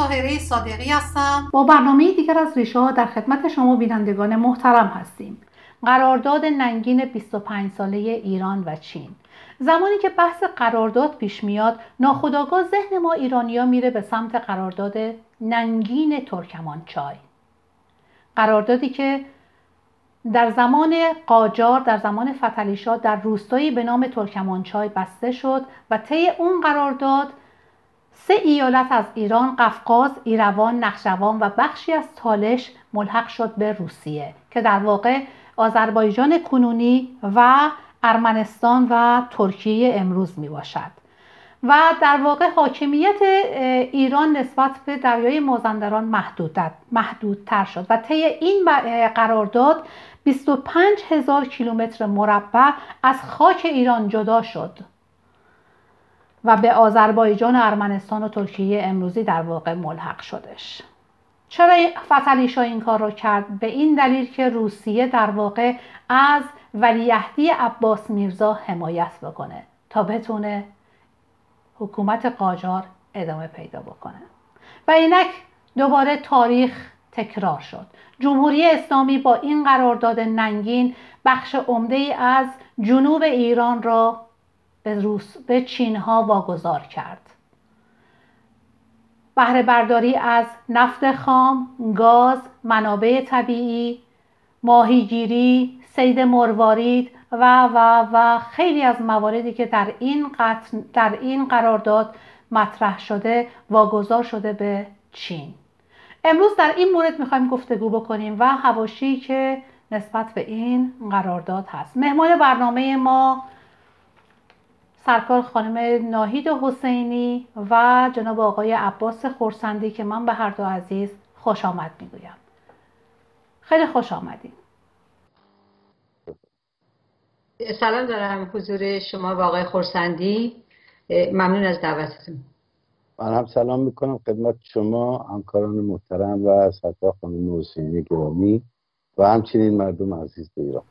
تاهره صادقی هستم. با برنامه دیگر از ریشه ها در خدمت شما بینندگان محترم هستیم. قرارداد ننگین 25 ساله ایران و چین. زمانی که بحث قرارداد پیش میاد ناخداگاه ذهن ما ایرانیا میره به سمت قرارداد ننگین ترکمان چای قراردادی که در زمان قاجار در زمان فتلیشا در روستایی به نام ترکمانچای بسته شد و طی اون قرارداد سه ایالت از ایران قفقاز، ایروان، نخشوان و بخشی از تالش ملحق شد به روسیه که در واقع آذربایجان کنونی و ارمنستان و ترکیه امروز می باشد و در واقع حاکمیت ایران نسبت به دریای مازندران محدودتر محدود شد و طی این قرارداد 25 هزار کیلومتر مربع از خاک ایران جدا شد. و به آذربایجان ارمنستان و ترکیه امروزی در واقع ملحق شدش. چرا فتلیشا این کار رو کرد؟ به این دلیل که روسیه در واقع از ولیعهدی عباس میرزا حمایت بکنه تا بتونه حکومت قاجار ادامه پیدا بکنه. و اینک دوباره تاریخ تکرار شد. جمهوری اسلامی با این قرارداد ننگین بخش عمده ای از جنوب ایران را به, روس، به چین ها واگذار کرد. بهره برداری از نفت خام، گاز، منابع طبیعی، ماهیگیری، سید مروارید و و و خیلی از مواردی که در این در این قرارداد مطرح شده واگذار شده به چین. امروز در این مورد می‌خوایم گفتگو بکنیم و هواشی که نسبت به این قرارداد هست. مهمان برنامه ما سرکار خانم ناهید حسینی و جناب آقای عباس خورسندی که من به هر دو عزیز خوش آمد می‌گویم. خیلی خوش آمدید سلام دارم حضور شما و آقای خورسندی. ممنون از دعوتتون. من هم سلام می‌کنم خدمت شما همکاران محترم و سرکار خانم حسینی گرامی و همچنین مردم عزیز ایران.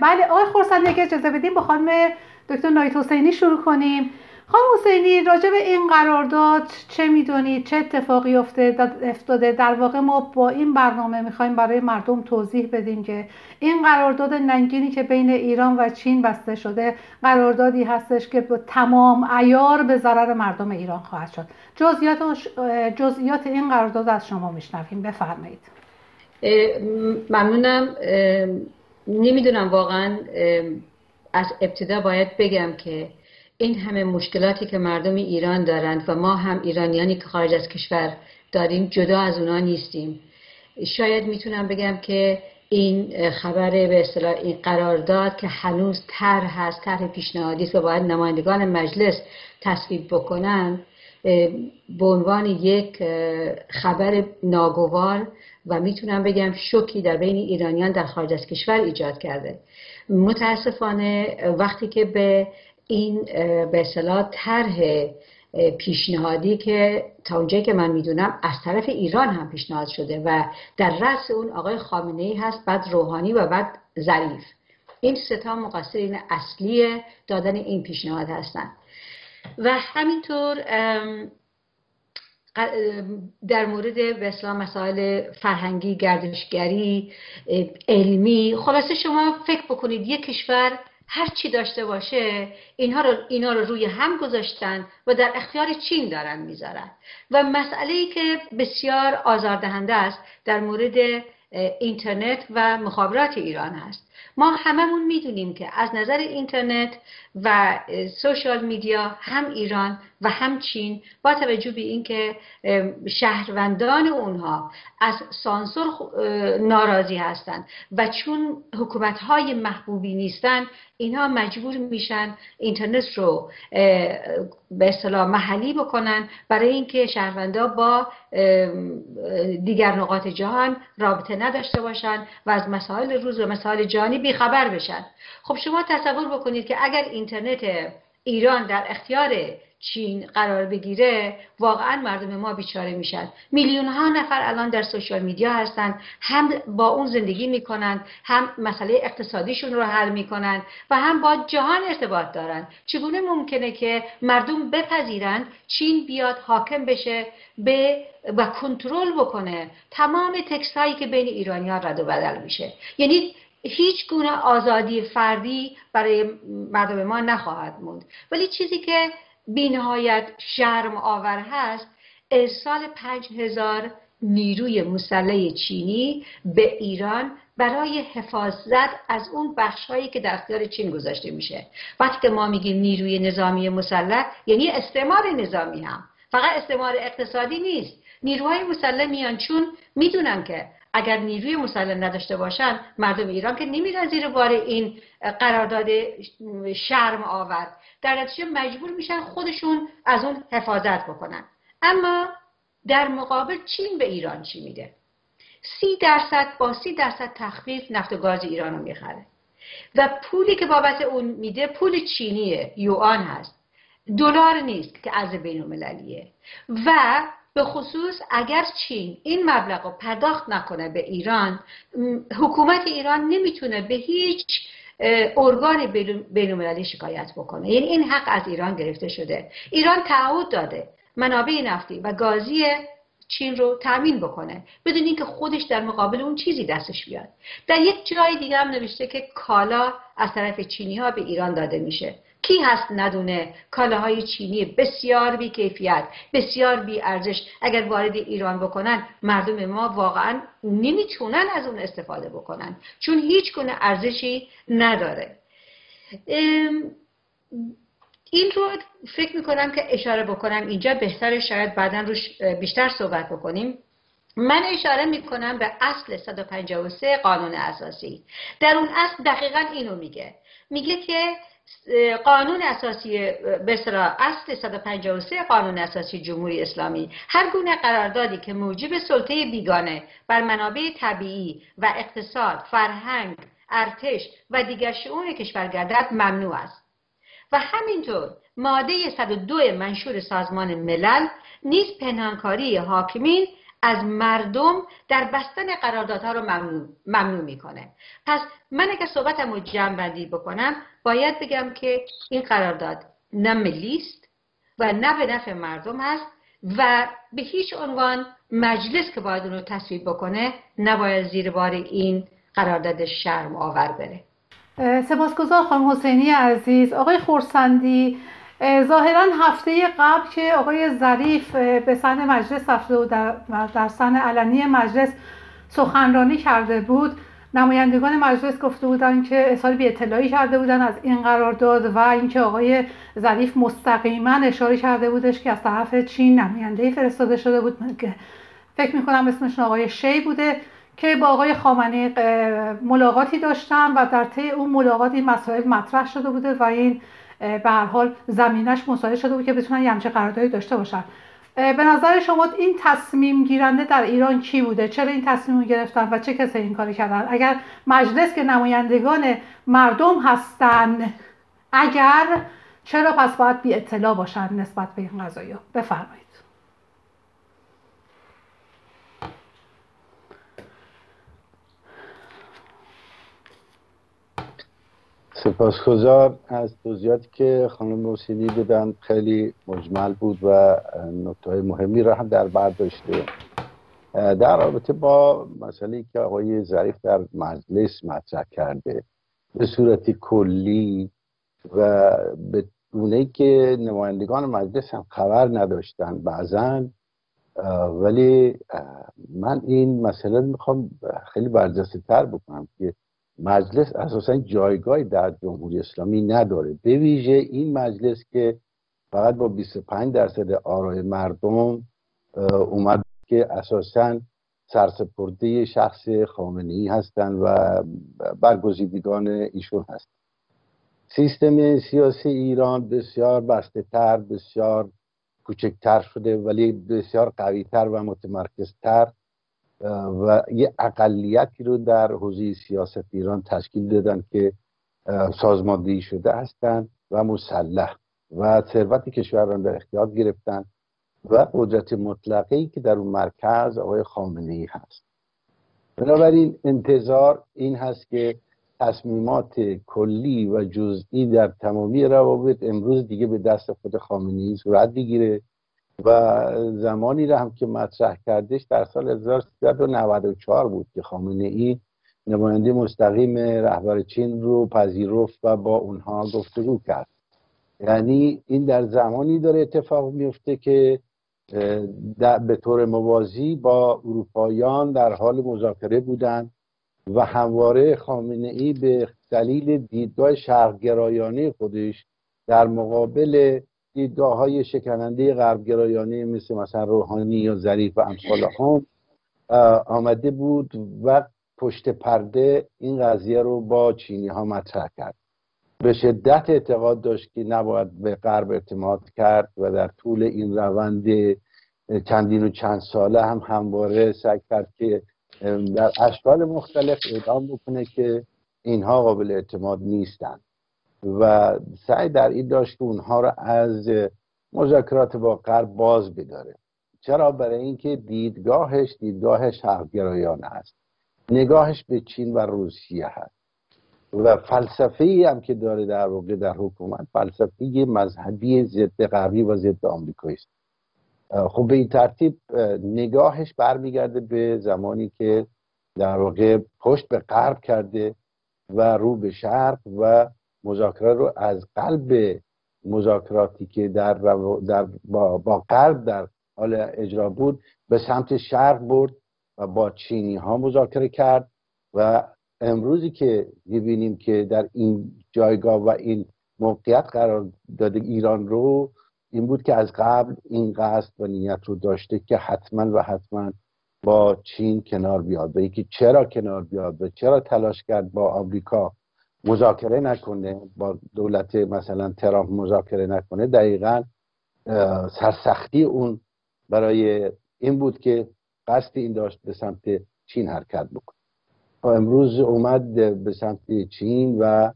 بله آقای خورسندی اگه اجازه بدیم با خانم دکتر نایت حسینی شروع کنیم. خانم حسینی راجع به این قرارداد چه می‌دونید چه اتفاقی افتاده در واقع ما با این برنامه می‌خوایم برای مردم توضیح بدیم که این قرارداد ننگینی که بین ایران و چین بسته شده قراردادی هستش که با تمام ایار به ضرر مردم ایران خواهد شد. جزئیات جزئیات این قرارداد از شما میشنویم. بفرمایید. ممنونم. نمی‌دونم واقعا از ابتدا باید بگم که این همه مشکلاتی که مردم ایران دارند و ما هم ایرانیانی که خارج از کشور داریم جدا از اونا نیستیم. شاید می‌تونم بگم که این خبر به اصطلاح این قرارداد که هنوز تر هست طرح پیشنهادی است و باید نمایندگان مجلس تصویب بکنن. به عنوان یک خبر ناگوار و می‌تونم بگم شوکی در بین ایرانیان در خارج از کشور ایجاد کرده. متاسفانه وقتی که به این به اصطلاح طرح پیشنهادی که تا اونجایی که من می‌دونم از طرف ایران هم پیشنهاد شده و در رأس اون آقای خامنه ای هست بعد روحانی و بعد ظریف. این ستا مقصرین اصلی دادن این پیشنهاد هستند و همینطور در مورد به مسائل فرهنگی گردشگری علمی خلاصه شما فکر بکنید یک کشور هر چی داشته باشه اینها رو, اینا رو روی هم گذاشتن و در اختیار چین دارن می‌ذارن. و مسئله ای که بسیار آزاردهنده است در مورد اینترنت و مخابرات ایران هست. ما هممون می‌دونیم که از نظر اینترنت و سوشال میدیا هم ایران و هم چین با توجه به اینکه شهروندان اونها از سانسور ناراضی هستند و چون حکومت های محبوبی نیستن اینها مجبور میشن اینترنت رو به اصطلاح محلی بکنن برای اینکه شهروندا با دیگر نقاط جهان رابطه نداشته باشن و از مسائل روز و مسائل جهانی بیخبر بشن. خب شما تصور بکنید که اگر اینترنت ایران در اختیار چین قرار بگیره واقعا مردم ما بیچاره میشن. میلیون ها نفر الان در سوشال میدیا هستن هم با اون زندگی می‌کنن هم مسئله اقتصادیشون رو حل می‌کنن و هم با جهان ارتباط دارن. چگونه ممکنه که مردم بپذیرند چین بیاد حاکم بشه به و کنترل بکنه تمام تکس هایی که بین ایرانی ها رد و بدل میشه؟ یعنی هیچ گونه آزادی فردی برای مردم ما نخواهد موند. ولی چیزی که بینهایت شرم آور هست ارسال پنج هزار نیروی مسلح چینی به ایران برای حفاظت از اون بخشهایی که در اختیار چین گذاشته میشه. وقتی که ما میگیم نیروی نظامی مسلح یعنی استعمار نظامی هم. فقط استعمار اقتصادی نیست. نیروهای مسلح میان چون می‌دونن که اگر نیروی مسلح نداشته باشن مردم ایران که نمیرن زیر بار این قرارداد شرم آورد در نتیجه مجبور میشن خودشون از اون حفاظت بکنن. اما در مقابل چین به ایران چی میده؟ سی درصد با سی درصد تخفیف نفت و گاز ایران رو می‌خره. و پولی که بابت اون میده پول چینیه یوان هست. دلار نیست که از بین المللیه و به خصوص اگر چین این مبلغ رو پرداخت نکنه به ایران حکومت ایران نمی‌تونه به هیچ ارگان بین شکایت بکنه. یعنی این حق از ایران گرفته شده. ایران تعهد داده منابع نفتی و گازی چین رو تامین بکنه بدون اینکه خودش در مقابل اون چیزی دستش بیاد. در یک جای دیگه هم نوشته که کالا از طرف چینی ها به ایران داده میشه. کی هست ندونه؟ کالاهای چینی بسیار بی کیفیت بسیار بی ارزش اگر وارد ایران بکنن مردم ما واقعا نمی‌تونن از اون استفاده بکنن چون هیچ گونه ارزشی نداره. این رو فکر می‌کنم که اشاره بکنم. اینجا بهتر شاید بعدا روش بیشتر صحبت بکنیم. من اشاره می‌کنم به اصل 153 قانون اساسی. در اون اصل دقیقا اینو میگه. میگه که قانون اساسی بسرا اصل 153 قانون اساسی جمهوری اسلامی. هر گونه قراردادی که موجب سلطه بیگانه بر منابع طبیعی و اقتصاد، فرهنگ، ارتش و دیگر شئون کشور گردد ممنوع است. و همینطور ماده 102 منشور سازمان ملل نیز پنهانکاری حاکمین از مردم در بستن قراردادها رو ممنوع, می‌کنه. پس من اگر صحبتم رو جمع بندی بکنم باید بگم که این قرارداد نه ملی است و نه به نفع مردم هست و به هیچ عنوان مجلس که باید اون رو تصویب بکنه نباید زیر بار این قرارداد شرم آور بره. سپاسگزار خانم حسینی عزیز. آقای خورسندی ظاهرا هفته قبل که آقای ظریف به سن مجلس رفته و در, سن علنی مجلس سخنرانی کرده بود نمایندگان مجلس گفته بودن که اظهار بی اطلاعی کرده بودن از این قرارداد و اینکه آقای ظریف مستقیما اشاره کرده بودش که از طرف چین نماینده فرستاده شده بود. که فکر می‌کنم اسمشون آقای شی بوده که با آقای خامنه ملاقاتی داشتن و در طی اون ملاقات این مسائل مطرح شده بوده و این به هر حال زمینش مساعد شده بود که بتونن یه همچه قراردادی داشته باشن. به نظر شما این تصمیم گیرنده در ایران کی بوده؟ چرا این تصمیم گرفتن و چه کسی این کاری کردن؟ اگر مجلس که نمایندگان مردم هستن اگر چرا پس باید بی اطلاع باشن نسبت به این قضایی بفرمایید. سپاسگزار از توضیحاتی که خانم موسینی بدن خیلی مجمل بود و نکته مهمی را هم در بر داشته. در رابطه با مسئله که آقای ظریف در مجلس مطرح کرده به صورت کلی و به گونه که نمایندگان مجلس هم خبر نداشتن بعضا ولی من این مسئله می‌خوام خیلی برجسته تر بکنم که مجلس اساسا جایگاهی در جمهوری اسلامی نداره. به ویژه این مجلس که فقط با 25 درصد آرای مردم اومد که اساسا سرسپرده شخص خامنه ای هستند و برگزیدگان ایشون هست سیستم سیاسی ایران بسیار بسته تر بسیار کوچکتر شده ولی بسیار قویتر و متمرکزتر و یه اقلیتی رو در حوزه سیاست ایران تشکیل دادن که سازماندهی شده هستند و مسلح و ثروت کشور را در اختیار گرفتن و قدرت مطلقه که در اون مرکز آقای خامنه ای هست. بنابراین انتظار این هست که تصمیمات کلی و جزئی در تمامی روابط امروز دیگه به دست خود خامنه ای صورت بگیره. و زمانی را هم که مطرح کردش در سال 1394 بود که خامنه ای نماینده مستقیم رهبر چین رو پذیرفت و با اونها گفتگو کرد. یعنی این در زمانی داره اتفاق میفته که به طور موازی با اروپاییان در حال مذاکره بودند و همواره خامنه ای به دلیل دیدگاه شرقگرایانه خودش در مقابل دیدگاه های شکننده غربگرایانه مثل مثلا روحانی یا ظریف و امثال هم آمده بود و پشت پرده این قضیه رو با چینی ها مطرح کرد. به شدت اعتقاد داشت که نباید به غرب اعتماد کرد و در طول این روند چندین و چند ساله هم همواره سعی کرد که در اشکال مختلف اعلام بکنه که اینها قابل اعتماد نیستند. و سعی در این داشت که اونها را از مذاکرات با غرب باز بداره چرا؟ برای اینکه دیدگاهش دیدگاه شرقگرایانه است. نگاهش به چین و روسیه هست. و فلسفه ای هم که داره در واقع در حکومت فلسفه مذهبی ضد غربی و ضد آمریکایی است. خب به این ترتیب نگاهش برمیگرده به زمانی که در واقع پشت به غرب کرده و رو به شرق و مذاکره رو از قلب مذاکراتی که در, در با, با غرب در حال اجرا بود به سمت شرق برد و با چینی ها مذاکره کرد و امروزی که می‌بینیم که در این جایگاه و این موقعیت قرار داده ایران رو این بود که از قبل این قصد و نیت رو داشته که حتما و حتما با چین کنار بیاد. و یکی چرا کنار بیاد و چرا تلاش کرد با آمریکا مذاکره نکنه با دولت مثلا ترامپ مذاکره نکنه دقیقا سرسختی اون برای این بود که قصد این داشت به سمت چین حرکت بکنه. و امروز اومد به سمت چین و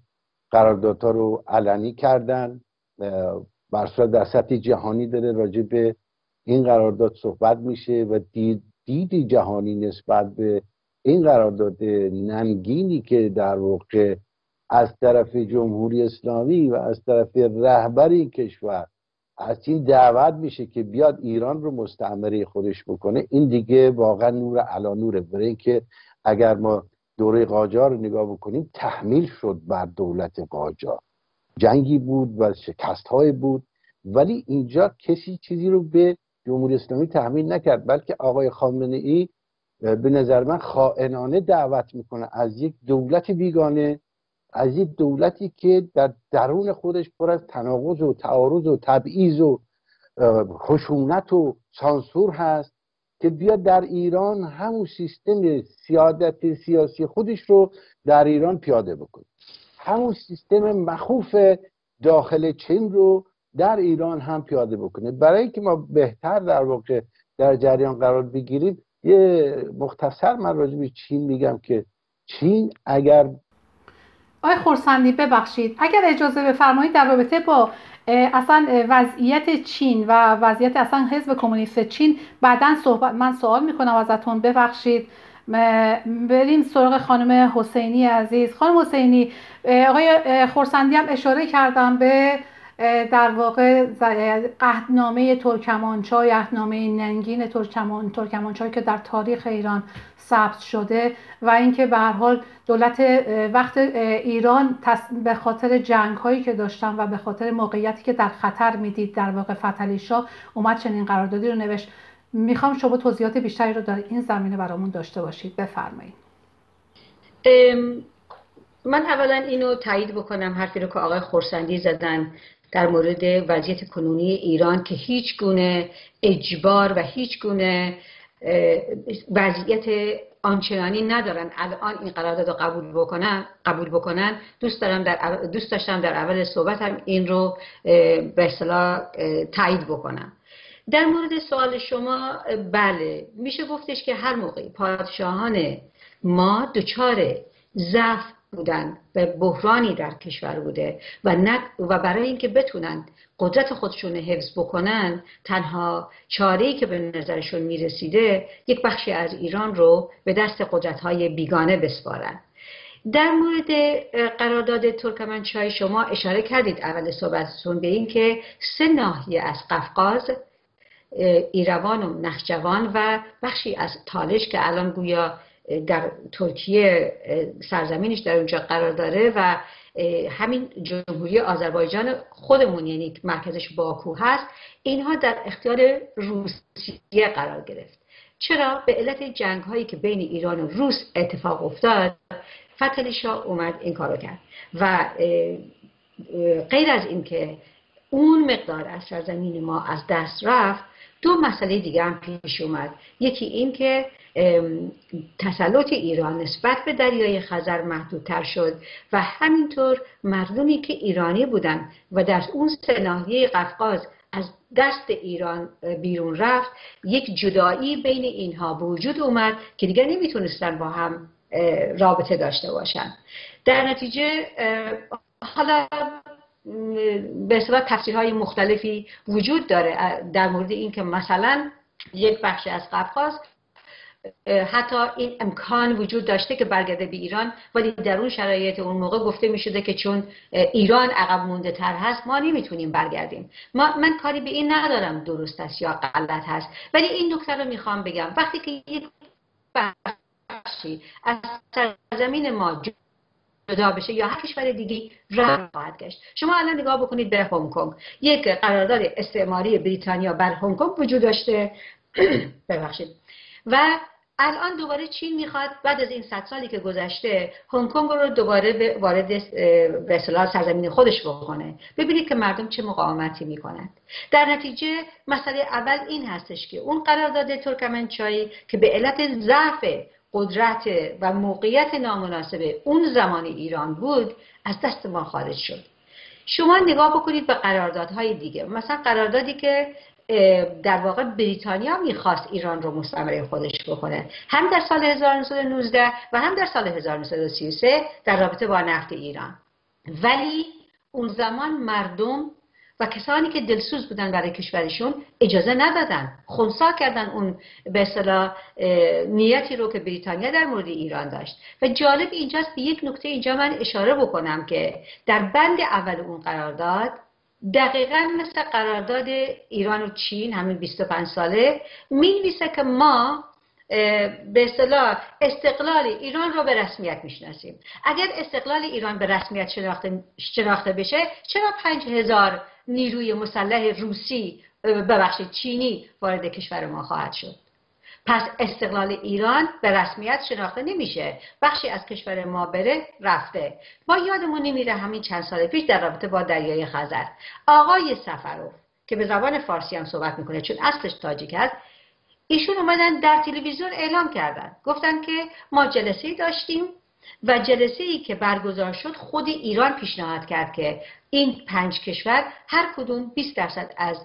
قراردادها رو علنی کردن برصورت در سطح جهانی داره راجع به این قرارداد صحبت میشه و دید دیدی جهانی نسبت به این قرارداد نمگینی که در واقع از طرف جمهوری اسلامی و از طرف رهبر این کشور از این دعوت میشه که بیاد ایران رو مستعمره خودش بکنه. این دیگه واقعا نور علا نوره. برای اینکه اگر ما دوره قاجار رو نگاه بکنیم تحمیل شد بر دولت قاجار. جنگی بود و شکست های بود ولی اینجا کسی چیزی رو به جمهوری اسلامی تحمیل نکرد بلکه آقای خامنه ای به نظر من خائنانه دعوت می‌کنه از یک دولت بیگانه از یک دولتی که در درون خودش پر از تناقض و تعارض و تبعیض و خشونت و سانسور هست که بیاد در ایران همون سیستم سیادت سیاسی خودش رو در ایران پیاده بکنه. همون سیستم مخوف داخل چین رو در ایران هم پیاده بکنه. برای اینکه ما بهتر در واقع در جریان قرار بگیریم یه مختصر من راجع به چین میگم که چین اگر آقای خورسندی ببخشید. اگر اجازه بفرمایید در رابطه با اصلا وضعیت چین و وضعیت اصلا حزب کمونیست چین بعدا صحبت من سوال می‌کنم ازتون. ببخشید. بریم سراغ خانم حسینی عزیز. خانم حسینی آقای خورسندی هم اشاره کردم به در واقع قهدنامه ترکمانچای عهدنامه ننگین ترکمان ترکمانچای که در تاریخ ایران ثبت شده و اینکه به هر حال دولت وقت ایران به خاطر جنگ هایی که داشتن و به خاطر موقعیتی که در خطر می‌دید در واقع فتلی شاه اومد چنین قراردادی رو نوشت. می‌خوام شما توضیحات بیشتری رو در این زمینه برامون داشته باشید. بفرمایید. من اولا اینو تایید بکنم حرفی رو که آقای خورسندی زدن. در مورد وضعیت کنونی ایران که هیچ گونه اجبار و هیچ گونه وضعیت آنچنانی ندارن. الان این قرارداد رو قبول بکنن قبول بکنن. دوست دارم در دوست داشتم در اول صحبتم این رو به اصطلاح تایید بکنم. در مورد سوال شما بله میشه گفتش که هر موقع پادشاهان ما دچار ضعف بودن و بحرانی در کشور بوده و, و برای اینکه بتونن قدرت خودشون حفظ بکنن تنها چاره که به نظرشون می‌رسیده یک بخشی از ایران رو به دست قدرت های بیگانه بسپارن. در مورد قرارداد ترکمنچای شما اشاره کردید اول صحبتتون به این که سه ناحیه از قفقاز ایروان و نخجوان و بخشی از تالش که الان گویا در ترکیه سرزمینش در اونجا قرار داره و همین جمهوری آذربایجان خودمون یعنی مرکزش باکو هست اینها در اختیار روسیه قرار گرفت. چرا؟ به علت جنگ هایی که بین ایران و روس اتفاق افتاد شاه اومد این کارو کرد. و غیر از اینکه اون مقدار از سرزمین ما از دست رفت دو مسئله دیگه هم پیش اومد. یکی این که تسلط ایران نسبت به دریای خزر محدودتر شد و همینطور مردمی که ایرانی بودن و در اون سناحیه قفقاز از دست ایران بیرون رفت یک جدایی بین اینها به وجود اومد که دیگر نمی‌تونستن با هم رابطه داشته باشن در نتیجه حالا به اصطلاح تفسیرهای مختلفی وجود داره در مورد اینکه مثلا یک بخش از قفقاز حتی این امکان وجود داشته که برگرده به ایران ولی در اون شرایط اون موقع گفته می شده که چون ایران عقب مونده تر هست ما نمی‌تونیم برگردیم. ما من کاری به این ندارم درست است یا غلط هست ولی این نکته رو می‌خوام بگم. وقتی که یک بخشی از سرزمین ما جدا بشه یا هر کشور دیگه راه خواهد گشت. شما الان نگاه بکنید به هنگ کنگ. یک قرارداد استعماری بریتانیا بر هنگ کنگ وجود داشته. ببخشید. و الان دوباره چین می‌خواد بعد از این صد سالی که گذشته هنگ کنگ رو دوباره وارد به اصطلاح سرزمین خودش بکنه. ببینید که مردم چه مقاومتی می‌کنند. در نتیجه مسئله اول این هستش که اون قرارداد ترکمنچایی که به علت ضعف قدرت و موقعیت نامناسب اون زمان ایران بود از دست ما خارج شد. شما نگاه بکنید به قراردادهای دیگه. مثلا قراردادی که در واقع بریتانیا می‌خواست ایران رو مستمره خودش بکنه. هم در سال 1919 و هم در سال 1933 در رابطه با نفت ایران. ولی اون زمان مردم و کسانی که دلسوز بودن برای کشورشون اجازه ندادن. خونسا کردن اون به اصطلاح نیتی رو که بریتانیا در مورد ایران داشت. و جالب اینجاست به یک نکته اینجا من اشاره بکنم که در بند اول اون قرارداد دقیقا مثل قرارداد ایران و چین همین 25 ساله می که ما به اصطلاح استقلال ایران رو به رسمیت می‌شناسیم. اگر استقلال ایران به رسمیت شناخته, شناخته بشه چرا پنج هزار نیروی مسلح روسی ببخشید چینی وارد کشور ما خواهد شد؟ پس استقلال ایران به رسمیت شناخته نمیشه. بخشی از کشور ما بره رفته. ما یادمون نمیره همین چند سال پیش در رابطه با دریای خزر. آقای سفروف که به زبان فارسی هم صحبت می‌کنه چون اصلش تاجیک هست ایشون اومدن در تلویزیون اعلام کردن. گفتن که ما جلسه داشتیم و جلسه ای که برگزار شد خود ایران پیشنهاد کرد که این پنج کشور هر کدوم 20 درصد از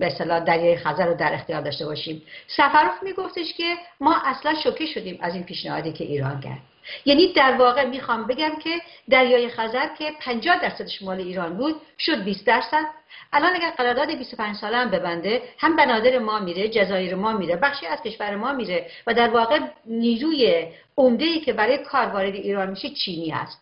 به اصطلاح دریای خزر رو در اختیار داشته باشیم. سفروف میگفتش که ما اصلا شوکه شدیم از این پیشنهادی که ایران کرد. یعنی در واقع می‌خوام بگم که دریای خزر که 50 درصدش مال ایران بود شد 20 درصد. الان اگر قرارداد 25 ساله هم ببنده هم بنادر ما میره جزایر ما میره بخشی از کشور ما میره و در واقع نیروی عمده ای که برای کار وارد ایران میشه چینی هست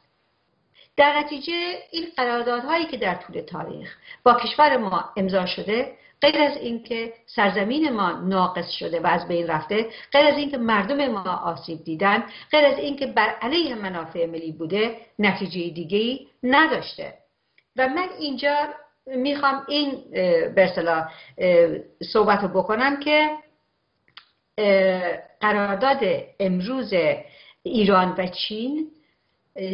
در نتیجه این قراردادهایی که در طول تاریخ با کشور ما امضا شده غیر از اینکه سرزمین ما ناقص شده و از بین رفته غیر از اینکه مردم ما آسیب دیدن غیر از اینکه بر علیه منافع ملی بوده نتیجه دیگه نداشته. و من اینجا می‌خوام این به اصطلاح صحبت رو بکنم که قرارداد امروز ایران و چین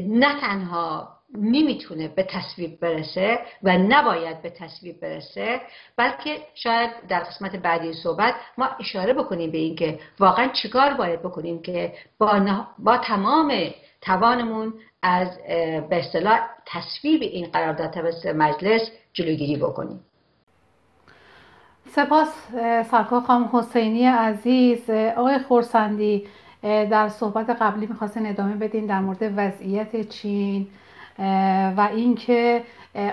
نه تنها نمی‌تونه به تصویب برسه و نباید به تصویب برسه بلکه شاید در قسمت بعدی صحبت ما اشاره بکنیم به اینکه واقعا چیکار باید بکنیم که با, با تمام توانمون از به اصطلاح تصویب این قرارداد توسط مجلس جلوگیری بکنیم. سپاس سرکار خانم حسینی عزیز آقای خورسندی. در صحبت قبلی می‌خواستین ادامه بدین در مورد وضعیت چین و اینکه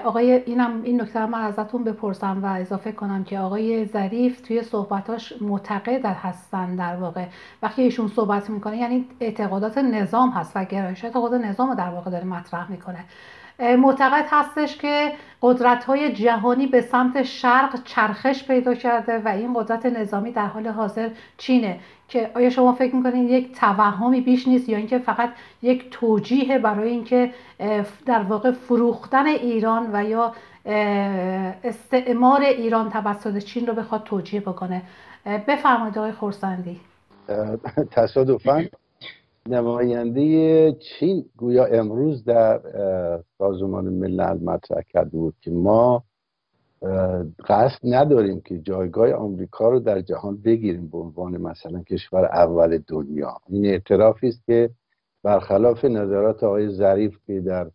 آقای اینم این نکته من ازتون بپرسم و اضافه کنم که آقای ظریف توی صحبتاش معتقد هستن در واقع. وقتی ایشون صحبت می‌کنه یعنی اعتقادات نظام هست و گرایشات خود نظام رو در واقع داره مطرح می‌کنه. معتقد هستش که قدرت های جهانی به سمت شرق چرخش پیدا کرده و این قدرت نظامی در حال حاضر چینه. که آیا شما فکر می‌کنید یک توهمی بیش نیست یا اینکه فقط یک توجیه برای اینکه در واقع فروختن ایران و یا استعمار ایران توسط چین رو بخواد توجیه بکنه؟ بفرمایید آقای خورسندی تصادفا نماینده چین گویا امروز در سازمان ملل مطرح کرده بود که ما قصد نداریم که جایگاه آمریکا رو در جهان بگیریم به عنوان مثلا کشور اول دنیا. این اعترافی است که برخلاف نظرات آقای ظریف که در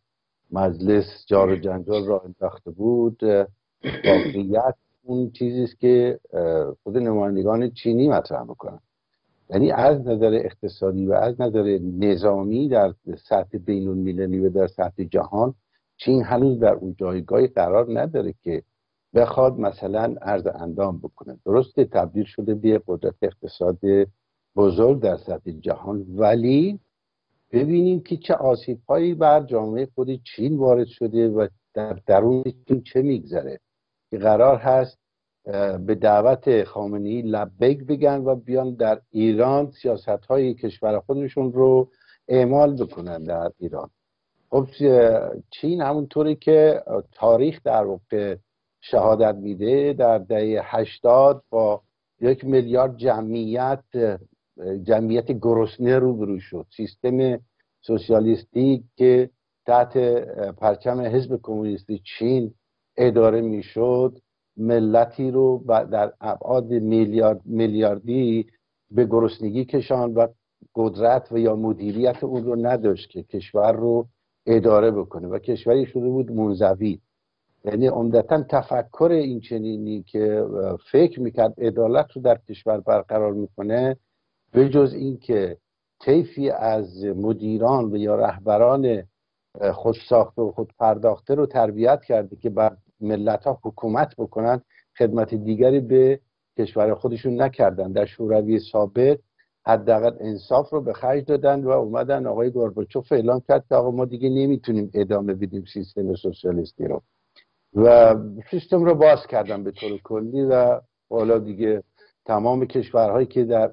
مجلس جار و جنجال را انداخته بود واقعیت اون چیزی است که خود نمایندگان چینی مطرح می‌کنن. یعنی از نظر اقتصادی و از نظر نظامی در سطح بین المللی و در سطح جهان چین هنوز در اون جایگاهی قرار نداره که بخواد مثلا ارز اندام بکنه. درسته تبدیل شده به قدرت اقتصاد بزرگ در سطح جهان ولی ببینیم که چه آسیب هایی بر جامعه خود چین وارد شده و در درون چین چه میگذره. که قرار هست به دعوت خامنی لبیک بگن و بیان در ایران سیاست های کشور خودشون رو اعمال بکنن در ایران. خب چین همونطوری که تاریخ در واقع شهادت میده در دهه هشتاد با یک میلیارد جمعیت جمعیت گرسنه روبرو شد. سیستم سوسیالیستی که تحت پرچم حزب کمونیستی چین اداره می‌شد. ملتی رو در ابعاد میلیارد میلیاردی به گرسنگی کشان و قدرت و یا مدیریت اون رو نداشت که کشور رو اداره بکنه. و کشوری شده بود منزوی. یعنی عمدتا تفکر این چنینی که فکر می‌کرد عدالت رو در کشور برقرار می‌کنه به جز اینکه طیفی از مدیران و یا رهبران خودساخته و خودپرداخته رو تربیت کرده که بر ملت ها حکومت بکنن خدمت دیگری به کشور خودشون نکردن. در شوروی سابق حداقل انصاف رو به خرج دادن و اومدن آقای گورباچوف اعلام کرد که آقا ما دیگه نمی‌تونیم ادامه بدیم سیستم سوسیالیستی رو. و سیستم رو باز کردن به طور کلی و حالا دیگه تمام کشورهایی که در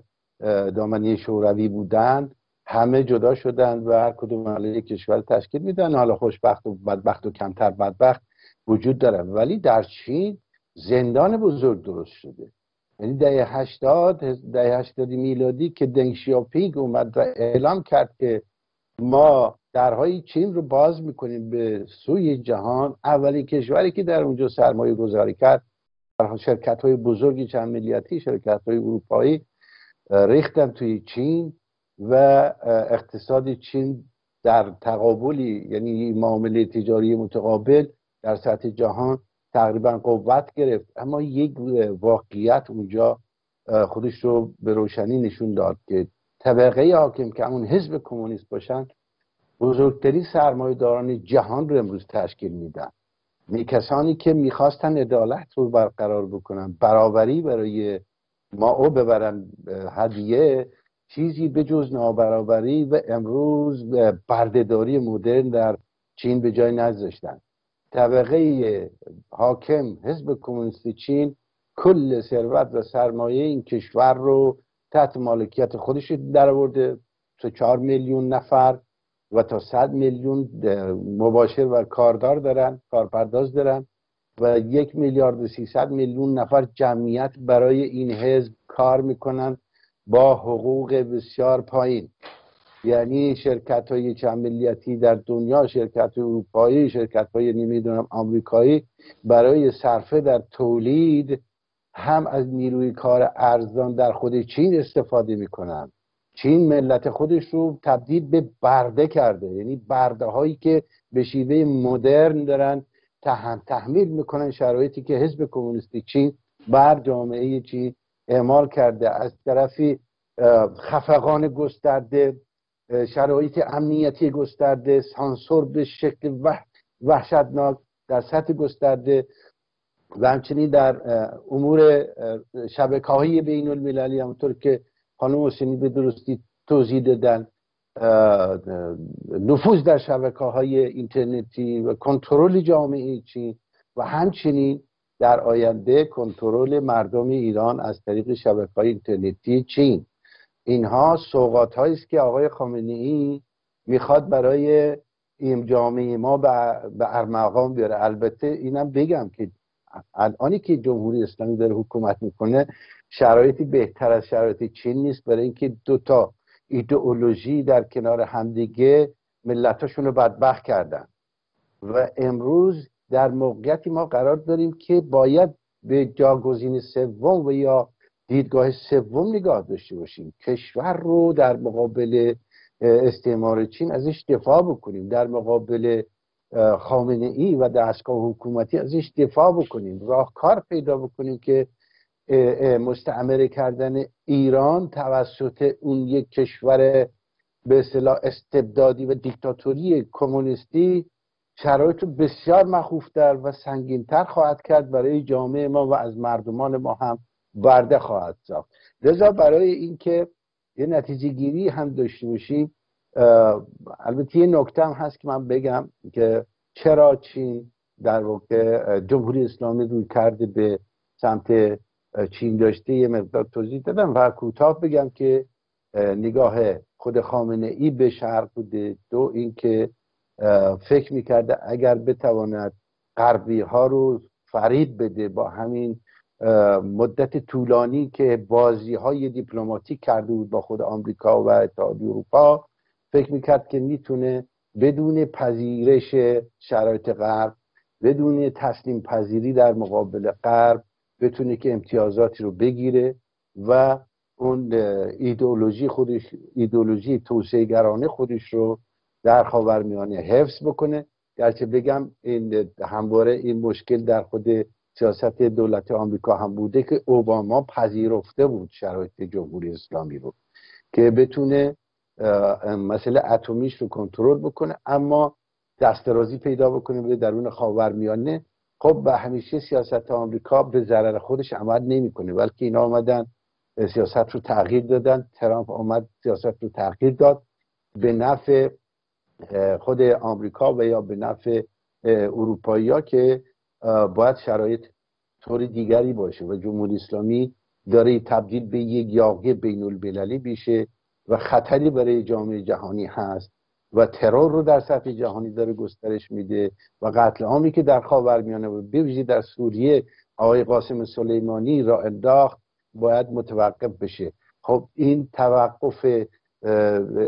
دامنه شوروی بودند همه جدا شدن و هر کدوم یک کشور تشکیل میدن. حالا خوشبخت و بدبخت و کمتر بدبخت وجود دارن ولی در چین زندان بزرگ درست شده. یعنی دهه هشتاد دهه هشتادی میلادی که دنگ شیاپینگ اومد و اعلام کرد که ما درهای چین رو باز می‌کنیم به سوی جهان. اولین کشوری که در اونجا سرمایه گذاری کرد شرکت های بزرگی چند ملیتی شرکت های اروپایی ریختن توی چین و اقتصاد چین در تقابلی یعنی معامله تجاری متقابل در سطح جهان تقریبا قوت گرفت. اما یک واقعیت اونجا خودش رو به روشنی نشون داد که طبقه حاکم که همون حزب کمونیست باشن بزرگترین سرمایه داران جهان رو امروز تشکیل میدن. می کسانی که می‌خواستن عدالت رو برقرار بکنن برابری برای ما او ببرن هدیه چیزی به جز نابرابری و امروز بردهداری مدرن در چین به جای نذاشتن. طبقه حاکم حزب کمونیست چین کل ثروت و سرمایه این کشور رو تحت مالکیت خودش در آورده تا چهار میلیون نفر و تا صد میلیون مباشر و کاردار دارن کارپرداز دارن و یک میلیارد و سیصد میلیون نفر جمعیت برای این حزب کار می‌کنن با حقوق بسیار پایین. یعنی شرکت های چند ملیتی در دنیا شرکت های اروپایی شرکت های نمی‌دونم آمریکایی برای صرفه در تولید هم از نیروی کار ارزان در خود چین استفاده می‌کنن. چین ملت خودش رو تبدیل به برده کرده. یعنی برده هایی که به شیوه مدرن دارن تحمیل می‌کنن شرایطی که حزب کمونیستی چین بر جامعه چین اعمال کرده. از طرفی خفقان گسترده شرایط امنیتی گسترده سانسور به شکل وحشتناک در سطح گسترده و همچنین در امور شبکه های بین المللی همونطور که خانم حسینی به درستی توضیح دادن نفوذ در شبکه های اینترنتی و کنترل جامعه چین و همچنین در آینده کنترل مردم ایران از طریق شبکه های اینترنتی چین. اینها سوقات است که آقای خامنه ای می‌خواد برای این جامعه ما به ارمغان بیاره. البته اینم بگم که الانی که جمهوری اسلامی داره حکومت می‌کنه شرایطی بهتر از شرایط چین نیست. برای اینکه دوتا ایدئولوژی در کنار همدیگه ملتاشون رو بدبخت کردن. و امروز در موقعیتی ما قرار داریم که باید به جاگزین سوم و یا دیدگاه سوم نگاه داشته باشیم. کشور رو در مقابل استعمار چین ازش دفاع بکنیم. در مقابل خامنه ای و دستگاه حکومتی ازش دفاع بکنیم. راهکار پیدا بکنیم که مستعمره کردن ایران توسط اون یک کشور به اصطلاح استبدادی و دیکتاتوری کمونیستی شرایط بسیار مخوفتر و سنگینتر خواهد کرد برای جامعه ما و از مردمان ما هم. برده خواهد ساخت. لذا برای اینکه یه نتیجه گیری هم داشته باشیم البته یه نکته هم هست که من بگم که چرا چین در واقع جمهوری اسلامی روی کرده به سمت چین داشته یه مقدار توضیح دادم و کوتاه بگم که نگاه خود خامنه ای به شرق بوده. دو اینکه فکر می‌کرده اگر بتواند غربی ها رو فرید بده با همین مدت طولانی که بازی های دیپلماتیک کرده بود با خود آمریکا و اتحادیه اروپا فکر می‌کرد که می‌تونه بدون پذیرش شرایط غرب بدون تسلیم پذیری در مقابل غرب بتونه که امتیازاتی رو بگیره و اون ایدئولوژی خودش ایدئولوژی توسعه گرانه خودش رو در خاورمیانه حفظ بکنه. گرچه بگم این همواره این مشکل در خود سیاست دولت آمریکا هم بوده که اوباما پذیرفته بود شرایط جمهوری اسلامی رو که بتونه مسئله اتمیش رو کنترل بکنه اما دسترازی پیدا بکنه به درون خاورمیانه. خب به همیشه سیاست آمریکا به ضرر خودش عمل نمی‌کنه. بلکه اینا آمدن سیاست رو تغییر دادن. ترامپ آمد سیاست رو تغییر داد. به نفع خود آمریکا و یا به نفع اروپایی که باید شرایط طور دیگری باشه و جمهوری اسلامی داره تبدیل به یک یاقی بین المللی بشه و خطری برای جامعه جهانی هست و ترور رو در سطح جهانی داره گسترش میده و قتل عامی که در خاورمیانه و بویژه در سوریه آقای قاسم سلیمانی را انداخت باید متوقف بشه. خب این توقف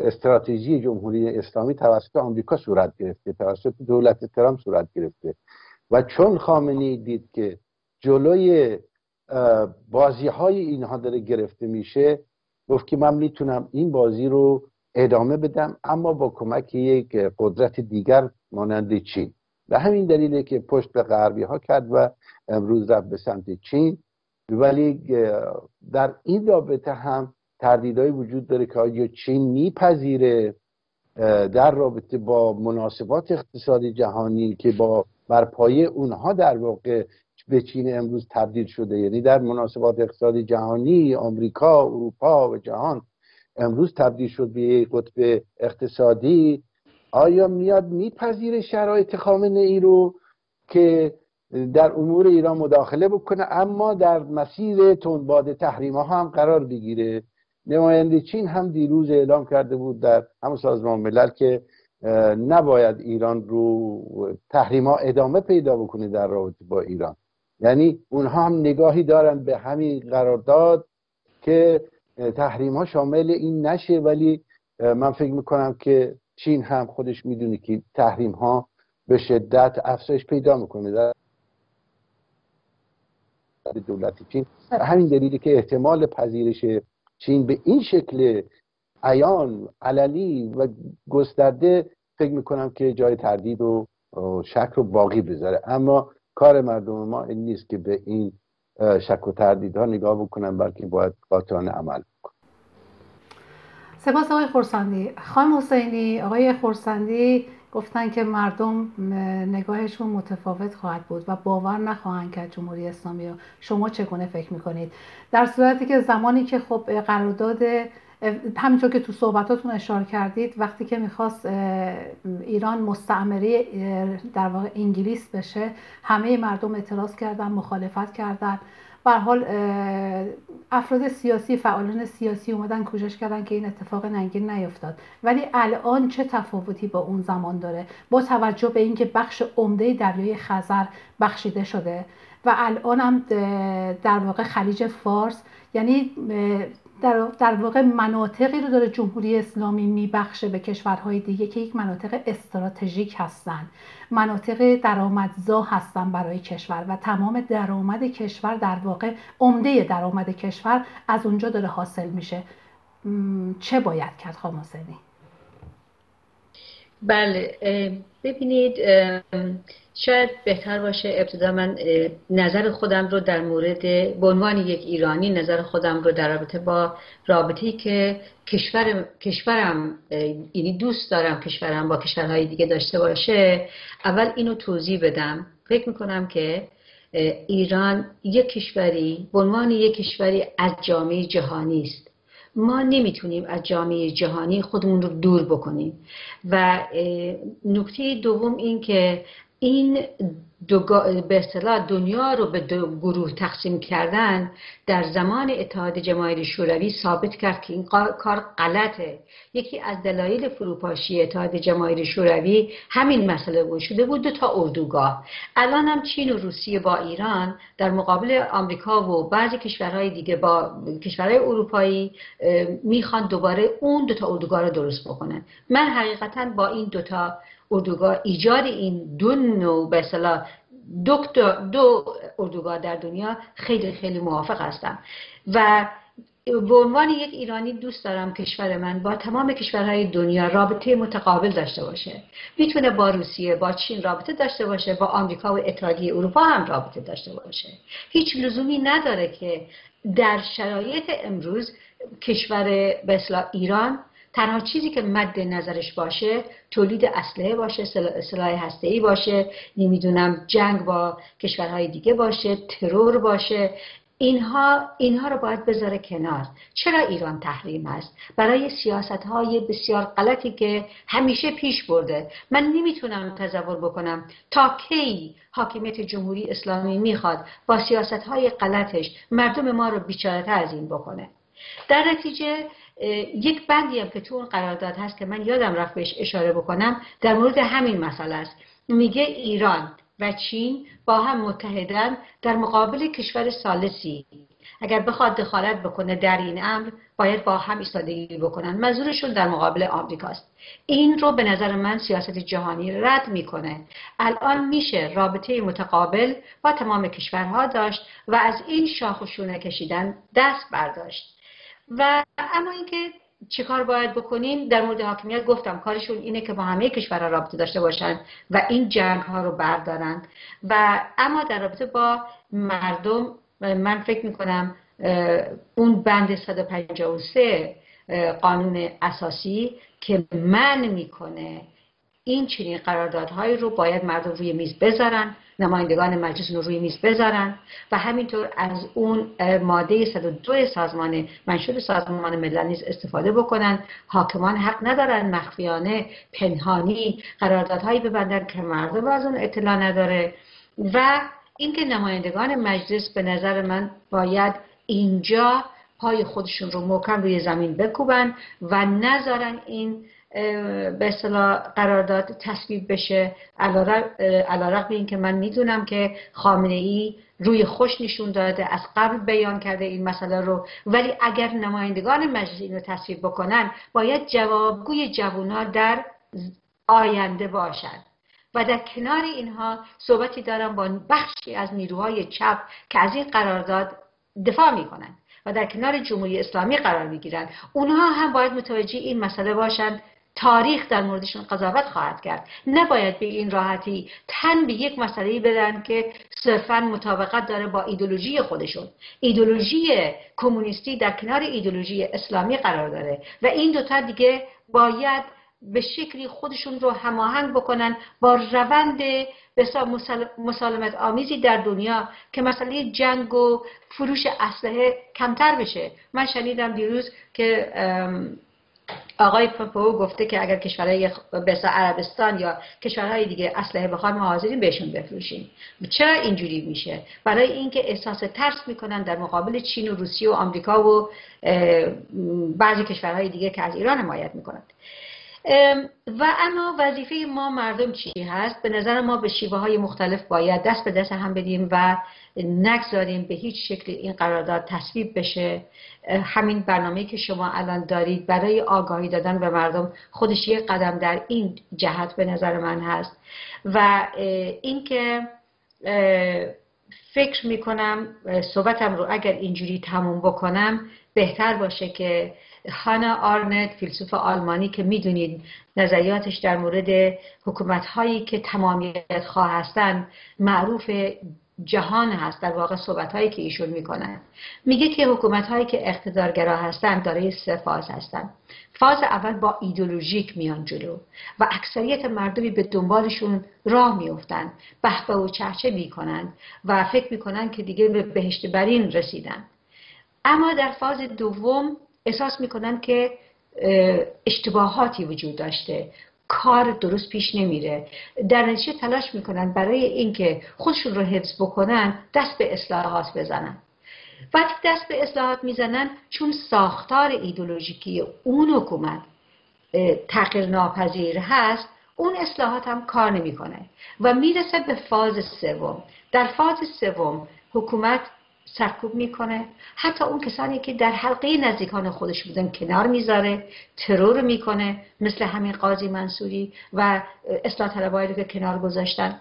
استراتژی جمهوری اسلامی توسط آمریکا صورت گرفته توسط دولت ترامپ صورت گرفته. و چون خامنی دید که جلوی بازی های اینها داره گرفته میشه گفت که من می‌تونم این بازی رو ادامه بدم اما با کمک یک قدرت دیگر مانند چین. به همین دلیله که پشت به غربی ها کرد و امروز رفت به سمت چین. ولی در این رابطه هم تردیدهایی وجود داره که آیا چین میپذیره در رابطه با مناسبات اقتصادی جهانی که با برپایه اونها در واقع به چین امروز تبدیل شده. یعنی در مناسبات اقتصادی جهانی آمریکا اروپا و جهان امروز تبدیل شد به یک قطب اقتصادی. آیا میاد میپذیره شرایط خامنه ای رو که در امور ایران مداخله بکنه اما در مسیر تندباد تحریم ها هم قرار بگیره؟ نماینده چین هم دیروز اعلام کرده بود در همون سازمان ملل که نباید ایران رو تحریم ها ادامه پیدا بکنه در رابطه با ایران. یعنی اونها هم نگاهی دارن به همین قرارداد که تحریم ها شامل این نشه ولی من فکر می‌کنم که چین هم خودش می‌دونه که تحریم ها به شدت افزایش پیدا می‌کنه در دولت چین. همین دلیلی که احتمال پذیرش چین به این شکل عیان علنی و گسترده فکر می‌کنم که جای تردید و شک رو باقی بذاره. اما کار مردم ما این نیست که به این شک و تردیدها نگاه بکنن بلکه باید قاطعانه عمل بکنن. سپاس آقای خورسندی. خانم حسینی آقای خورسندی گفتن که مردم نگاهشون متفاوت خواهد بود و باور نخواهند کرد جمهوری اسلامی شما چگونه فکر می‌کنید؟ در صورتی که زمانی که خب قرارداد همینطور که تو صحبتاتون اشاره کردید وقتی که می‌خواست ایران مستعمره در واقع انگلیس بشه همه مردم اعتراض کردن مخالفت کردن. به حال افراد سیاسی فعالان سیاسی اومدن کوشش کردن که این اتفاق ننگین نیفتاد. ولی الان چه تفاوتی با اون زمان داره؟ با توجه به اینکه بخش عمده دریای خزر بخشیده شده و الان هم در واقع خلیج فارس یعنی در, در واقع مناطقی رو داره جمهوری اسلامی میبخشه به کشورهای دیگه که یک مناطق استراتژیک هستن. مناطق درآمدزا هستن برای کشور و تمام درآمد کشور در واقع عمده درآمد کشور از اونجا داره حاصل میشه. چه باید کرد خاموسنی بله ببینید شاید بهتر باشه ابتدا من نظر خودم رو در مورد به عنوان یک ایرانی نظر خودم رو در رابطه با رابطه‌ای که کشور کشورم یعنی دوست دارم کشورم با کشورهای دیگه داشته باشه اول اینو توضیح بدم. فکر می‌کنم که ایران یک کشوری به عنوان یک کشوری از جامعه جهانی است. ما نمی‌تونیم از جامعه جهانی خودمون رو دور بکنیم. و نکته دوم این که این به اصطلاح دنیا رو به دو گروه تقسیم کردن در زمان اتحاد جماهیر شوروی ثابت کرد که این کار غلطه. یکی از دلایل فروپاشی اتحاد جماهیر شوروی همین مسئله بود شده بود دو تا اردوگاه. الان هم چین و روسیه با ایران در مقابل آمریکا و بعضی کشورهای دیگه با کشورهای اروپایی می‌خوان دوباره اون دو تا اردوگاه رو درست بکنن. من حقیقتا با این دوتا اردوگاه ایجاد این دو نوع به دو, دو اردوگاه در دنیا خیلی خیلی موافق هستم و به عنوان یک ایرانی دوست دارم کشور من با تمام کشورهای دنیا رابطه متقابل داشته باشه. می‌تونه با روسیه با چین رابطه داشته باشه با آمریکا و اتحادیه اروپا هم رابطه داشته باشه. هیچ لزومی نداره که در شرایط امروز کشور به ایران تنها چیزی که مد نظرش باشه تولید اسلحه باشه سلاح ای باشه نمی‌دونم جنگ با کشورهای دیگه باشه ترور باشه. اینها اینها رو باید بذاره کنار. چرا ایران تحریم است؟ برای سیاست های بسیار غلطی که همیشه پیش برده. من نمی‌تونم تصور بکنم تا کی حاکمیت جمهوری اسلامی می‌خواد با سیاست های غلطش مردم ما رو بیچارهتر از این بکنه. در نتیجه یک بندی هم که تو اون قرارداد هست که من یادم رفت بهش اشاره بکنم در مورد همین مسئله است. میگه ایران و چین با هم متحدن در مقابل کشور سالسی اگر بخواد دخالت بکنه در این امر باید با هم ایستادگی بکنن. منظورشون در مقابل آمریکاست این رو به نظر من سیاست جهانی رد می‌کنه. الان میشه رابطه متقابل با تمام کشورها داشت و از این شاخ و کشیدن دست برداشت. و اما اینکه چه کار باید بکنیم در مورد حاکمیت گفتم کارشون اینه که با همه کشورها رابطه داشته باشن و این جنگ ها رو بردارن. و اما در رابطه با مردم من فکر می‌کنم اون بند 153 قانون اساسی که من می‌کنه این چنین قراردادهایی رو باید مردم روی میز بذارن نمایندگان مجلس رو روی میز بذارن و همینطور از اون ماده 102 سازمان منشور سازمان ملل نیز استفاده بکنن. حاکمان حق ندارن مخفیانه پنهانی قراردادهایی ببندن که مردم از اون اطلاع نداره. و اینکه نمایندگان مجلس به نظر من باید اینجا پای خودشون رو محکم روی زمین بکوبن و نذارن این به اصطلاح قرارداد تصویب بشه. علا این که من می‌دونم که خامنه ای روی خوش نشون داده از قبل بیان کرده این مسئله رو. ولی اگر نمایندگان مجلس اینو تصویب بکنن باید جوابگوی جوونا در آینده باشد. و در کنار اینها صحبتی دارم با بخشی از نیروهای چپ که از این قرارداد دفاع می‌کنن و در کنار جمهوری اسلامی قرار می‌گیرن اونها هم باید متوجه این مسئله باشند تاریخ در موردشون قضاوت خواهد کرد. نباید به این راحتی تن به یک مسئله بدن که صرفا مطابقت داره با ایدولوژی خودشون. ایدولوژی کمونیستی در کنار ایدولوژی اسلامی قرار داره و این دوتا دیگه باید به شکلی خودشون رو هماهنگ بکنن با روند بسیار مسالمت آمیزی در دنیا که مسئله جنگ و فروش اسلحه کمتر بشه. من شنیدم دیروز که آقای پوپو گفته که اگر کشورهای بسا عربستان یا کشورهای دیگه اسلحه بخوان ما حاضرین بهشون بفروشیم. چرا اینجوری میشه؟ برای اینکه احساس ترس می‌کنن در مقابل چین و روسیه و آمریکا و بعضی کشورهای دیگه که از ایران حمایت می‌کنند. و اما وظیفه ما مردم چی هست؟ به نظر ما به شیوه های مختلف باید دست به دست هم بدیم و نگذاریم به هیچ شکل این قرارداد تصویب بشه. همین برنامه که شما الان دارید برای آگاهی دادن به مردم خودش یک قدم در این جهت به نظر من هست. و اینکه فکر می‌کنم صحبتم رو اگر اینجوری تموم بکنم بهتر باشه که هانا آرنت فیلسوف آلمانی که می‌دونید نظریاتش در مورد حکومت هایی که تمامیت خواه هستند معروف جهان هست در واقع صحبت هایی که ایشون می‌کنن میگه که حکومت هایی که اقتدارگرا هستند دارای سه فاز هستند. فاز اول با ایدولوژیک میان جلو و اکثریت مردمی به دنبالشون راه میفتند بحبه و چرچه می‌کنند و فکر می‌کنند که دیگه به بهشت برین رسیدن. اما در فاز دوم احساس می‌کنن که اشتباهاتی وجود داشته. کار درست پیش نمیره. در نتیجه تلاش می‌کنن برای اینکه خودشون رو حفظ بکنن دست به اصلاحات بزنن. وقتی دست به اصلاحات می‌زنن چون ساختار ایدولوژیکی اون حکومت تغییر ناپذیر هست اون اصلاحات هم کار نمی‌کنه. و می‌رسه به فاز سوم. در فاز سوم حکومت سرکوب می‌کنه. حتی اون کسانی که در حلقه نزدیکان خودش بودن کنار می‌ذاره ترور می‌کنه مثل همین قاضی منصوری و اصلاح طلبایی که کنار گذاشتن.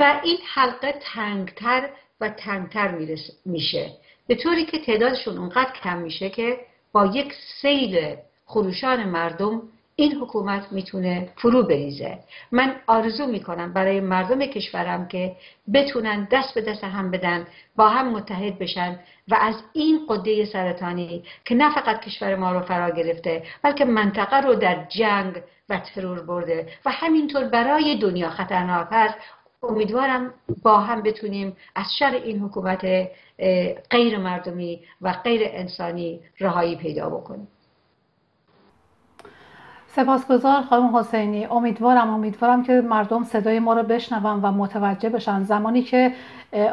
و این حلقه تنگتر و تنگتر میشه. به طوری که تعدادشون اونقدر کم میشه که با یک سیل خروشان مردم این حکومت می‌تونه فرو بریزه. من آرزو می‌کنم برای مردم کشورم که بتونن دست به دست هم بدن با هم متحد بشن و از این قده سرطانی که نه فقط کشور ما رو فرا گرفته بلکه منطقه رو در جنگ و ترور برده و همینطور برای دنیا خطرناک است. امیدوارم با هم بتونیم از شر این حکومت غیر مردمی و غیر انسانی رهایی پیدا بکنیم. سپاسگزار خانم حسینی. امیدوارم امیدوارم که مردم صدای ما رو بشنون و متوجه بشن. زمانی که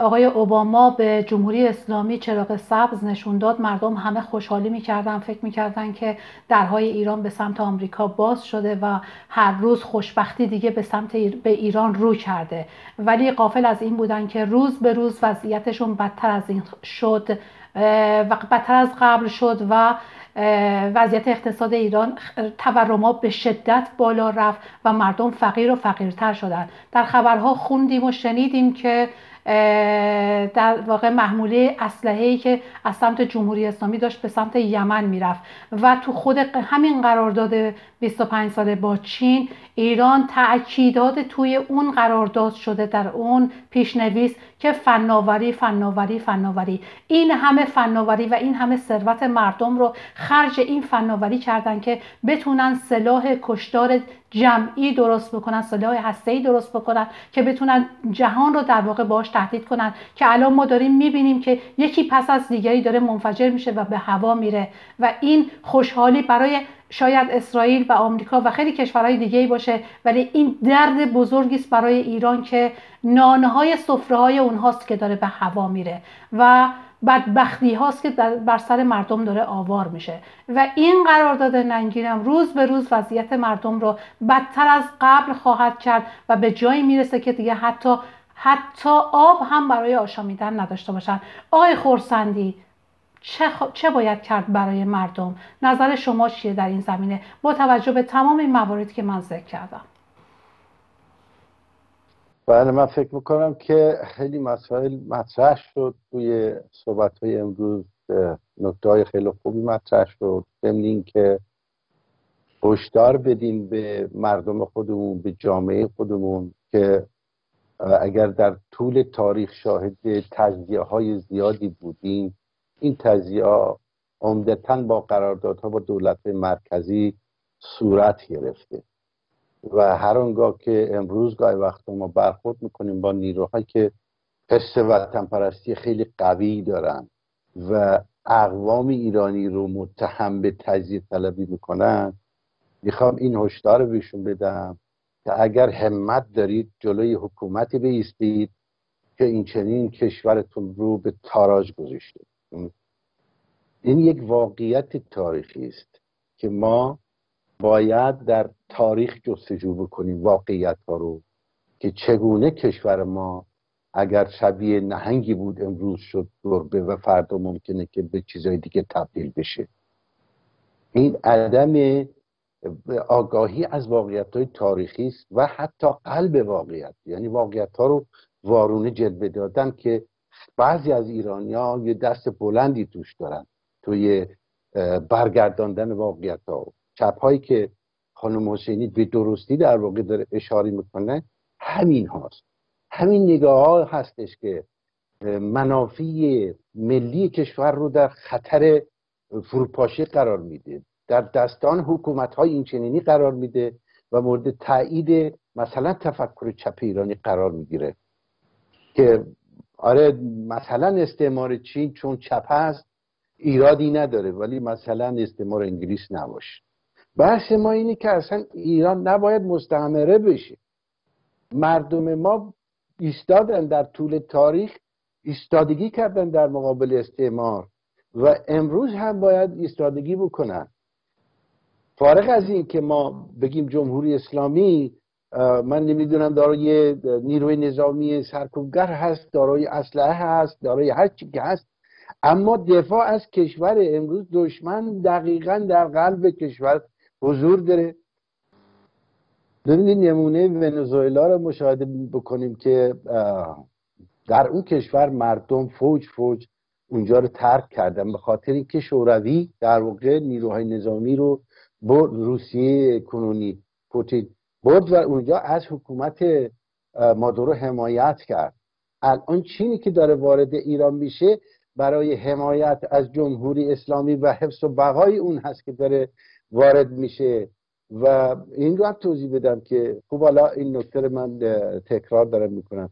آقای اوباما به جمهوری اسلامی چراغ سبز نشون داد مردم همه خوشحالی می‌کردن فکر می‌کردن که درهای ایران به سمت آمریکا باز شده و هر روز خوشبختی دیگه به سمت به ایران رو کرده. ولی قافل از این بودن که روز به روز وضعیتشون بدتر از این شد و بدتر از قبل شد و وضعیت اقتصاد ایران تورما به شدت بالا رفت و مردم فقیر و فقیرتر شدند در خبرها خوندیم و شنیدیم که در واقع محموله اسلحه‌ای که از سمت جمهوری اسلامی داشت به سمت یمن می‌رفت. و تو خود همین قرارداد 25 ساله با چین ایران تأکیدات توی اون قرارداد شده در اون پیشنویس که فناوری فناوری فناوری. این همه فناوری و این همه ثروت مردم رو خرج این فناوری کردن که بتونن سلاح کشتار جمعی درست بکنن سلاح هسته‌ای درست بکنن که بتونن جهان رو در واقع باش تهدید کنن. که الان ما داریم می‌بینیم که یکی پس از دیگری داره منفجر میشه و به هوا میره. و این خوشحالی برای شاید اسرائیل و آمریکا و خیلی کشورهای دیگه ای باشه ولی این درد بزرگی است برای ایران که نانه های سفره های اونهاست که داره به هوا میره و بدبختی هاست که بر سر مردم داره آوار میشه. و این قرارداد ننگینم روز به روز وضعیت مردم رو بدتر از قبل خواهد کرد و به جایی می‌رسه که دیگه حتی حتی آب هم برای آشامیدن نداشته باشن. آقای خورسندی چه, چه باید کرد برای مردم؟ نظر شما چیه در این زمینه؟ با توجه به تمام این مواردی که من ذکر کردم. بله من فکر می‌کنم که خیلی مسائل مطرح شد توی صحبت های امروز. نکته های خیلی خوبی مطرح شد. ضمن که هشدار بدیم به مردم خودمون به جامعه خودمون که اگر در طول تاریخ شاهد تجزیه های زیادی بودیم این تجزیه عمدتا با قراردادها با دولت مرکزی صورت گرفته. و هر آنگاه که امروز گاهی وقت ما برخورد می‌کنیم با نیروهایی که حس وطن پرستی خیلی قوی دارن و اقوام ایرانی رو متهم به تجزیه طلبی می‌کنن می‌خوام این هشدار بهشون بدم که اگر همت دارید جلوی حکومتی بیستید که این چنین کشورتون رو به تاراج گذاشته این یک واقعیت تاریخی است که ما باید در تاریخ جستجو بکنیم واقعیت ها رو که چگونه کشور ما اگر شبیه نهنگی بود امروز شد گربه و فردا ممکنه که به چیزهای دیگه تبدیل بشه. این عدم آگاهی از واقعیت های تاریخی است و حتی قلب واقعیت یعنی واقعیت ها رو وارونه جلوه دادن که بعضی از ایرانی ها یه دست بلندی توش دارن. توی برگرداندن واقعیت ها چپ هایی که خانم حسینی به درستی در واقع داره اشاره می‌کنه همین هاست. همین نگاه ها هستش که منافی ملی کشور رو در خطر فروپاشی قرار میده. در دستان حکومت های این چنینی قرار میده و مورد تایید مثلا تفکر چپ ایرانی قرار می‌گیره. که آره مثلا استعمار چین چون چپ هست ایرادی نداره ولی مثلا استعمار انگلیس نباشه. بحث ما اینه که اصلا ایران نباید مستعمره بشه. مردم ما ایستادن در طول تاریخ ایستادگی کردن در مقابل استعمار و امروز هم باید ایستادگی بکنن. فارغ از این که ما بگیم جمهوری اسلامی من نمی‌دونم دارای نیروی نظامی سرکوبگر هست دارای اسلحه هست دارای هر چی که هست. اما دفاع از کشور امروز دشمن دقیقا در قلب کشور حضور داره. ببینید نمونه ونزوئلا رو مشاهده بکنیم که در اون کشور مردم فوج فوج اونجا رو ترک کردن به خاطر اینکه شوروی در واقع نیروهای نظامی رو برد روسیه کنونی پوتین. برد و اونجا از حکومت مادورو حمایت کرد. الان چینی که داره وارد ایران میشه برای حمایت از جمهوری اسلامی و حفظ و بقای اون هست که داره وارد میشه. و این رو توضیح بدم که خوب حالا این نکته من تکرار دارم می‌کنم.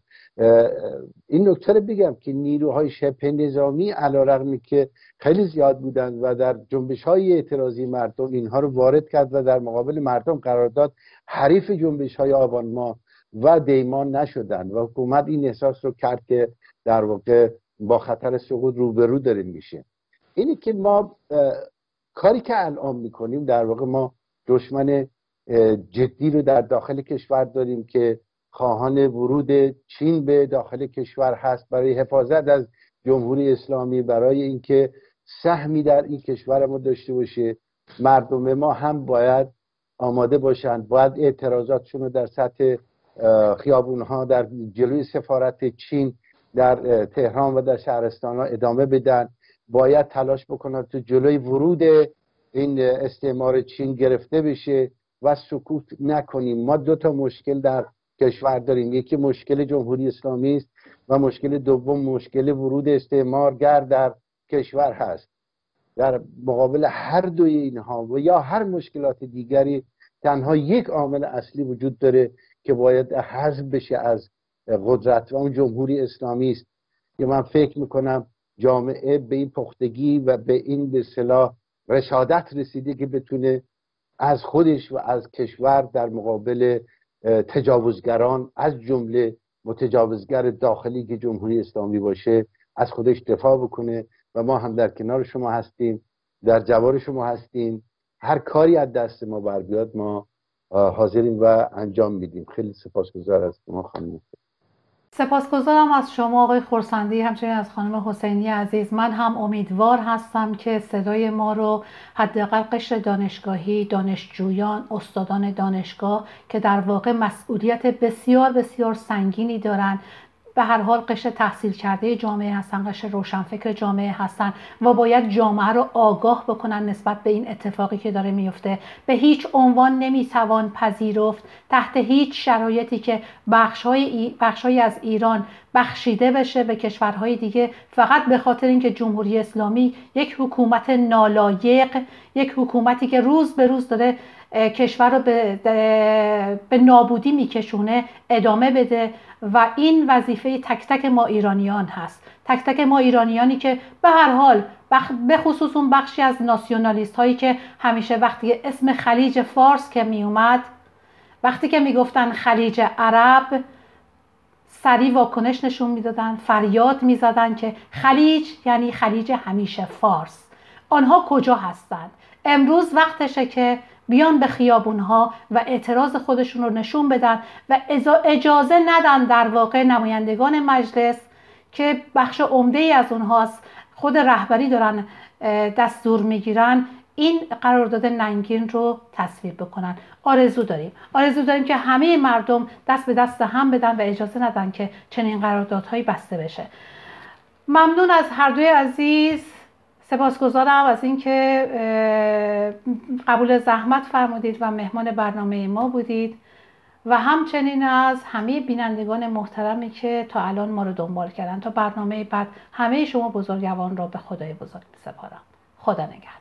این نکته رو بگم که نیروهای شبه نظامی علا رقمی که خیلی زیاد بودن و در جنبش های اعتراضی مردم اینها رو وارد کرد و در مقابل مردم قرار داد حریف جنبش های آبان ما و دیمان نشدن و حکومت این احساس رو کرد که در واقع با خطر سقوط روبرو داریم میشه. اینی که ما کاری که الان می‌کنیم در واقع ما دشمن جدی رو در داخل کشور داریم که خواهان ورود چین به داخل کشور هست برای حفاظت از جمهوری اسلامی برای اینکه سهمی در این کشور ما داشته باشه. مردم ما هم باید آماده باشند باید اعتراضاتشون رو در سطح خیابون ها در جلوی سفارت چین در تهران و در شهرستان ها ادامه بدن. باید تلاش بکنن تو جلوی ورود این استعمار چین گرفته بشه و سکوت نکنیم. ما دو تا مشکل در کشور داریم. یکی مشکل جمهوری اسلامی است و مشکل دوم مشکل ورود استعمارگر در کشور هست. در مقابل هر دوی اینها و یا هر مشکلات دیگری تنها یک عامل اصلی وجود داره که باید حذف بشه از قدرت و اون جمهوری اسلامی است. که من فکر می‌کنم جامعه به این پختگی و به این به صلاح رشادت رسیده که بتونه از خودش و از کشور در مقابل تجاوزگران از جمله متجاوزگر داخلی که جمهوری اسلامی باشه از خودش دفاع بکنه و ما هم در کنار شما هستیم در جوار شما هستیم. هر کاری از دست ما بر بیاد ما حاضریم و انجام میدیم. خیلی سپاسگزار از شما خانم سپاسگزارم از شما آقای خورسندی همچنین از خانم حسینی عزیز. من هم امیدوار هستم که صدای ما رو حداقل قشر دانشگاهی دانشجویان استادان دانشگاه که در واقع مسئولیت بسیار بسیار سنگینی دارند به هر حال قشر تحصیل کرده جامعه هستن قشر روشنفکر جامعه هستن و باید جامعه رو آگاه بکنن نسبت به این اتفاقی که داره میفته. به هیچ عنوان نمی‌توان پذیرفت تحت هیچ شرایطی که بخشهای, بخشهای از ایران بخشیده بشه به کشورهای دیگه. فقط به خاطر اینکه جمهوری اسلامی یک حکومت نالایق یک حکومتی که روز به روز داره کشور رو به, به نابودی میکشونه ادامه بده و این وظیفه تک تک ما ایرانیان هست. تک تک ما ایرانیانی که به هر حال به خصوص اون بخشی از ناسیونالیست هایی که همیشه وقتی اسم خلیج فارس که می اومد وقتی که می‌گفتن خلیج عرب سریع واکنش نشون می‌دادن فریاد می‌زدن که خلیج یعنی خلیج همیشه فارس. آنها کجا هستند؟ امروز وقتشه که بیان به خیابونها و اعتراض خودشون رو نشون بدن و اجازه ندن در واقع نمایندگان مجلس که بخش عمده ای از اونهاست خود رهبری دارن دستور می‌گیرن این قرارداد ننگین رو تصویب بکنن. آرزو داریم. آرزو داریم که همه مردم دست به دست هم بدن و اجازه ندن که چنین قراردادهایی بسته بشه. ممنون از هر دوی عزیز. سپاسگزارم از اینکه قبول زحمت فرمودید و مهمان برنامه ما بودید و همچنین از همه بینندگان محترمی که تا الان ما رو دنبال کردن. تا برنامه بعد همه شما بزرگوان را به خدای بزرگ سپارم. خدا نگهدار.